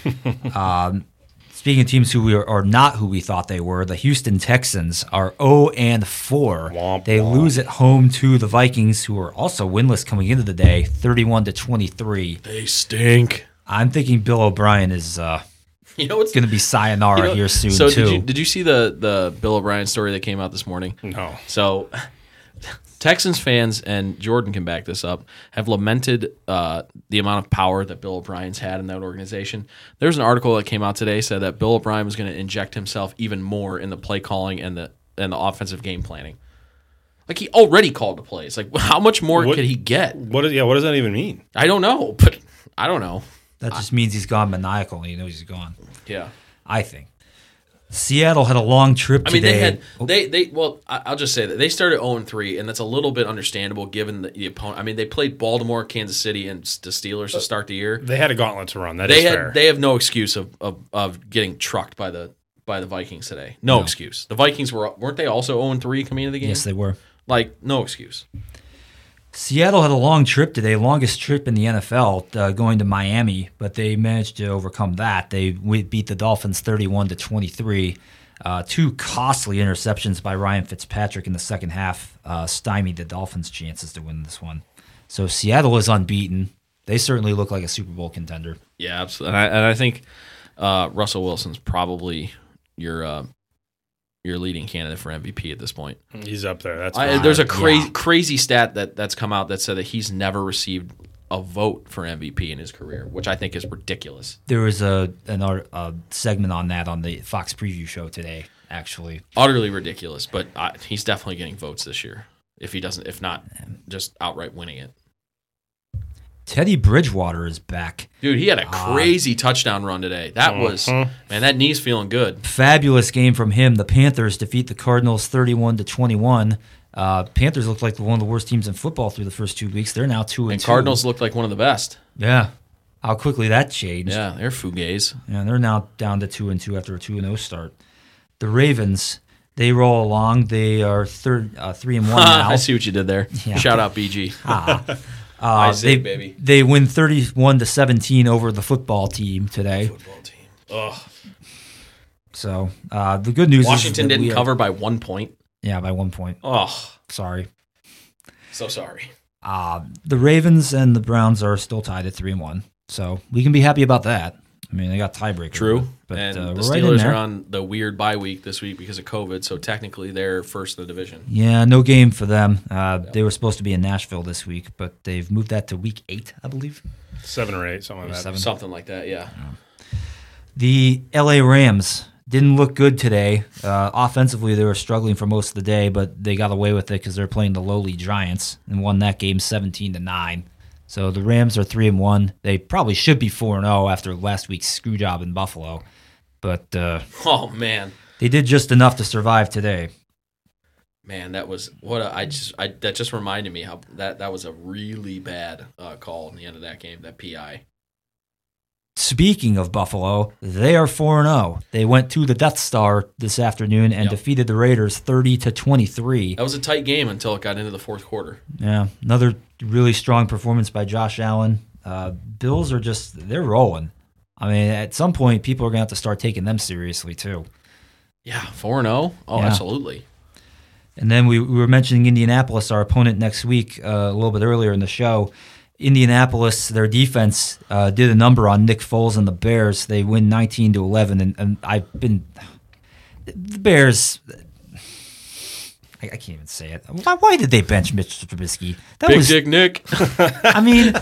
um, speaking of teams who we are, are not who we thought they were, the Houston Texans are 0 and 4. Womp they womp. lose at home to the Vikings, who are also winless coming into the day, 31 to 23. They stink. I'm thinking Bill O'Brien is uh, You know what's going to be sayonara you know- here soon So too. did you did you see the the Bill O'Brien story that came out this morning? No. So, Texans fans and Jordan can back this up have lamented uh, the amount of power that Bill O'Brien's had in that organization. There's an article that came out today said that Bill O'Brien was going to inject himself even more in the play calling and the and the offensive game planning. Like he already called the plays. Like how much more What- could he get? What? Is, yeah. What does that even mean? I don't know, but I don't know. that just means he's gone maniacal and he knows he's gone. Yeah. I think. Seattle had a long trip Today. I mean, they had they they well, I- I'll just say that they started zero and three, and that's a little bit understandable given the, the opponent. I mean, they played Baltimore, Kansas City, and the Steelers to uh, start the year. They had a gauntlet to run. That They had fair. they have no excuse of, of of getting trucked by the by the Vikings today. No, No. excuse. The Vikings were weren't they also zero and three coming into the game? yes, they were. like no excuse. Seattle had a long trip today, longest trip in the NFL, uh, going to Miami, but they managed to overcome that. They beat the Dolphins 31 to 23. Uh, two costly interceptions by Ryan Fitzpatrick in the second half uh, stymied the Dolphins' chances to win this one. So Seattle is unbeaten. They certainly look like a Super Bowl contender. Yeah, absolutely. And I, and I think uh, Russell Wilson's probably your uh, your leading candidate for MVP at this point. He's up there. That's I, there's a crazy Yeah. crazy stat that that's come out that said that he's never received a vote for MVP in his career, which I think is ridiculous. There was a an art, a segment on that on the Fox Preview show today. Actually, Utterly ridiculous, but uh, he's definitely getting votes this year. If he doesn't, if not, just outright winning it. Teddy Bridgewater is back. Dude, he had a Ah. crazy touchdown run today. That was Mhm. man, that knee's feeling good. fabulous game from him. The Panthers defeat the Cardinals 31 to 21. Uh, Panthers looked like one of the worst teams in football through the first two weeks. They're now two and, And two. Cardinals looked like one of the best. Yeah. How quickly that changed. Yeah, they're fugazi. Yeah, they're now down to two and two after a two and zero start. The Ravens, they roll along. They are third, uh, three and one now. I see what you did there. Yeah. Shout out BG. Ah. Uh, Isaac, they, baby. they win 31 to 17 over the football team today. Football team. Ugh. So uh, the good news Washington didn't are- cover by one point. yeah, by one point. Oh, Sorry. so sorry. Uh, the Ravens and the Browns are still tied at three and one, so we can be happy about that. I mean, they got tiebreaker. True. but and uh, the we're right Steelers there. are on the weird bye week this week because of COVID, so technically they're first in the division. Yeah, no game for them. Uh, They were supposed to be in Nashville this week, but they've moved that to week eight, I believe. seven or eight, something like that. Seven. Something like that, yeah. The LA Rams didn't look good today. Uh, offensively, they were struggling for most of the day, but they got away with it because they're playing the lowly Giants and won that game seventeen to nine. So the Rams are three and one. They probably should be four and zero after last week's screw job in Buffalo, but uh, Oh man, they did just enough to survive today. man, that was what a, I just I that just reminded me how that that was a really bad uh, call in the end of that game. That PI. Speaking of Buffalo, they are 4 0. They went to the Death Star this afternoon and Yep. defeated the Raiders 30 to 23. That was a tight game until it got into the fourth quarter. Yeah, another really strong performance by Josh Allen. Uh, Bills are just, they're rolling. I mean, at some point, people are going to have to start taking them seriously, too. Yeah, four and zero. Oh, Yeah. absolutely. And then we, we were mentioning Indianapolis, our opponent next week, uh, a little bit earlier in the show. Indianapolis, their defense uh, did a number on Nick Foles and the Bears. They win 19 to 11, and, and I've been the Bears. I, I can't even say it. Why, why did they bench Mitch Trubisky? That Big was, Dick Nick. I mean,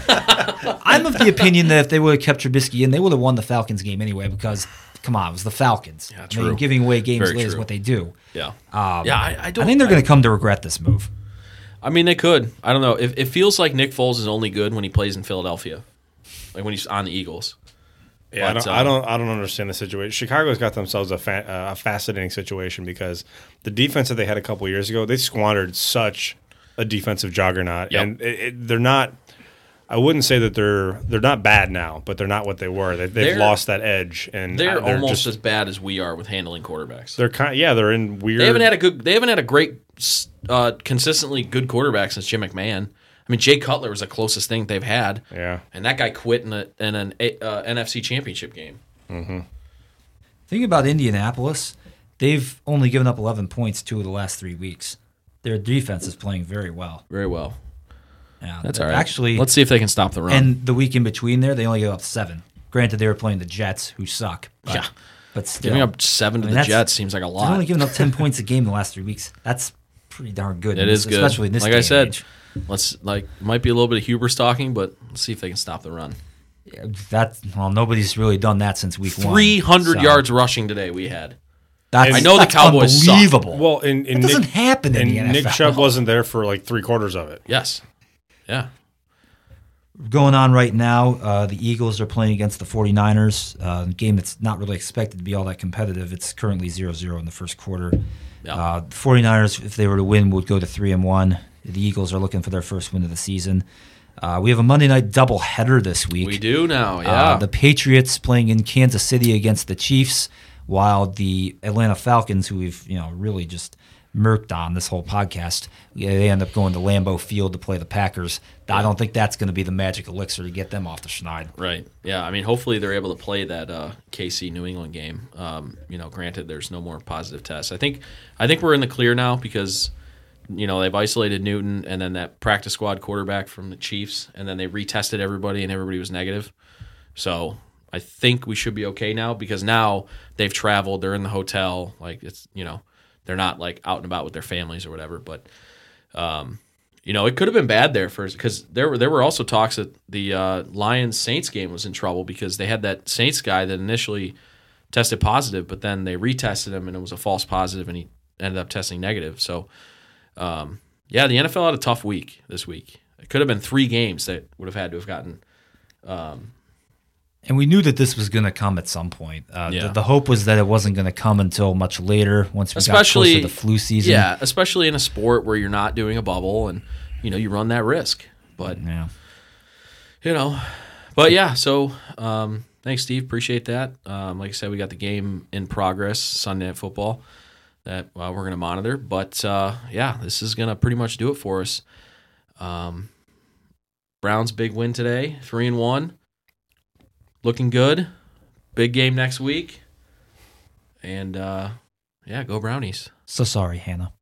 I'm of the opinion that if they would have kept Trubisky in, they would have won the Falcons game anyway. Because come on, it was the Falcons. Yeah, I true. mean, giving away games Very late is what they do. yeah. Um, Yeah, I, I don't. I think they're going to come to regret this move. I mean, they could. I don't know. It, it feels like Nick Foles is only good when he plays in Philadelphia, like when he's on the Eagles. Yeah, I don't, I um, don't, I don't understand the situation. Chicago's got themselves a, fa- uh, a fascinating situation because the defense that they had a couple years ago, they squandered such a defensive juggernaut, Yep. and it, it, they're not. I wouldn't say that they're they're not bad now, but they're not what they were. They, they've They're- lost that edge, and They're, uh, they're almost just as bad as we are with handling quarterbacks. they're kind. Yeah, they're in weird. They haven't had a good. They haven't had a great, uh, consistently good quarterback since Jim McMahon. I mean, Jay Cutler was the closest thing they've had, yeah. and that guy quit in, a, in an uh, NFC Championship game. Thing about Indianapolis, they've only given up 11 points two of the last three weeks. Their defense is playing very well. Very well. Yeah, That's all right. Actually, let's see if they can stop the run. and the week in between there, they only gave up seven. Granted, they were playing the Jets, who suck. But, Yeah. but still, Giving up seven to I mean, the Jets seems like a lot. they've only given up 10 points a game the last three weeks. That's pretty darn good. It is in good. especially in this like day I said, age. let's like might be a little bit of Huber stalking, but let's see if they can stop the run. Yeah, that well, nobody's really done that since week one. Three hundred so yards rushing today. We had. That's, I know the that's Cowboys suck. unbelievable. Well, and, and That doesn't Nick, happen in and the Nick NFL. Chubb wasn't there for like three quarters of it. Yes. Yeah. going on right now. Uh, the Eagles are playing against the 49ers, uh, game that's not really expected to be all that competitive. It's currently 0 0 in the first quarter. Yeah. Uh, the 49ers, if they were to win, would go to 3 and 1. The Eagles are looking for their first win of the season. Uh, we have a Monday night doubleheader this week. We do now. Yeah. Uh, the Patriots playing in Kansas City against the Chiefs, while the Atlanta Falcons, who we've you know really just murked on this whole podcast, they end up going to Lambeau Field to play the Packers. I don't think that's going to be the magic elixir to get them off the schneid. Right. Yeah. I mean, hopefully they're able to play that uh, KC New England game. Um, you know, granted, there's no more positive tests. I think. I think we're in the clear now because, you know, they've isolated Newton and then that practice squad quarterback from the Chiefs, and then they retested everybody and everybody was negative. So I think we should be okay now because now they've traveled. They're in the hotel. Like it's you know, they're not like out and about with their families or whatever. But um, you know, it could have been bad there for because there were there were also talks that the uh, Lions Saints game was in trouble because they had that Saints guy that initially tested positive, but then they retested him and it was a false positive, and he ended up testing negative. So, um, yeah, the NFL had a tough week this week. It could have been three games that would have had to have gotten. And we knew that this was going to come at some point. Uh, Yeah. the, the hope was that it wasn't going to come until much later, once we Especially- got closer to the flu season. Yeah, especially in a sport where you're not doing a bubble and you know you run that risk. But yeah. you know, but yeah. So um, thanks, Steve. Appreciate that. Um, like I said, we got the game in progress, Sunday Night Football, that uh, we're going to monitor. But uh, yeah, this is going to pretty much do it for us. Um, Browns big win today, three and one, looking good. Big game next week, and uh, yeah, go Brownies. So sorry, Hannah.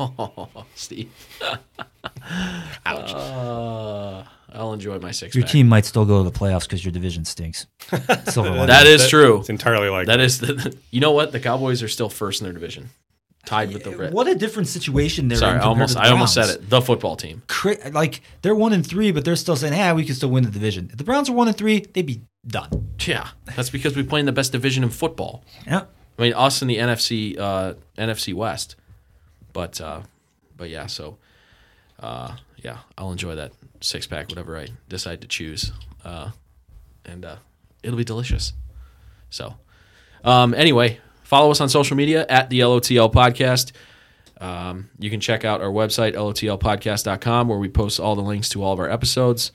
Oh, Steve. Ouch. Uh, I'll enjoy my six Your pack. team might still go to the playoffs because your division stinks. Silver lining. That is true. It's entirely like That is the. You know what? The Cowboys are still first in their division, tied with the Red. What a different situation they're Sorry, in. I almost to the I almost said it. The football team. Like they're one and three, but they're still saying, "Yeah, we can still win the division." If the Browns are one and three, they'd be done. Yeah, that's because we play in the best division in football. Yeah, I mean, us in the NFC uh, NFC West, but uh, but yeah. So uh, yeah, I'll enjoy that six pack, whatever I decide to choose, uh, and uh, it'll be delicious. So um, anyway, follow us on social media at the LOTL Podcast. Um, you can check out our website lotlpodcast.com where we post all the links to all of our episodes,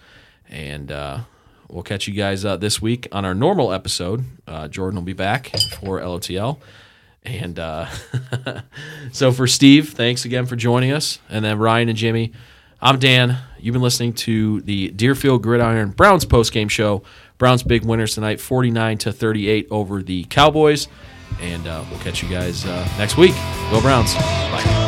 and uh, we'll catch you guys uh, this week on our normal episode. Uh, Jordan will be back for LOTL. And uh, so for Steve, thanks again for joining us. And then Ryan and Jimmy, I'm Dan. You've been listening to the Deerfield Gridiron Browns postgame show. Browns big winners tonight, 49 to 38 over the Cowboys. And uh, we'll catch you guys uh, next week. Go Browns. Bye.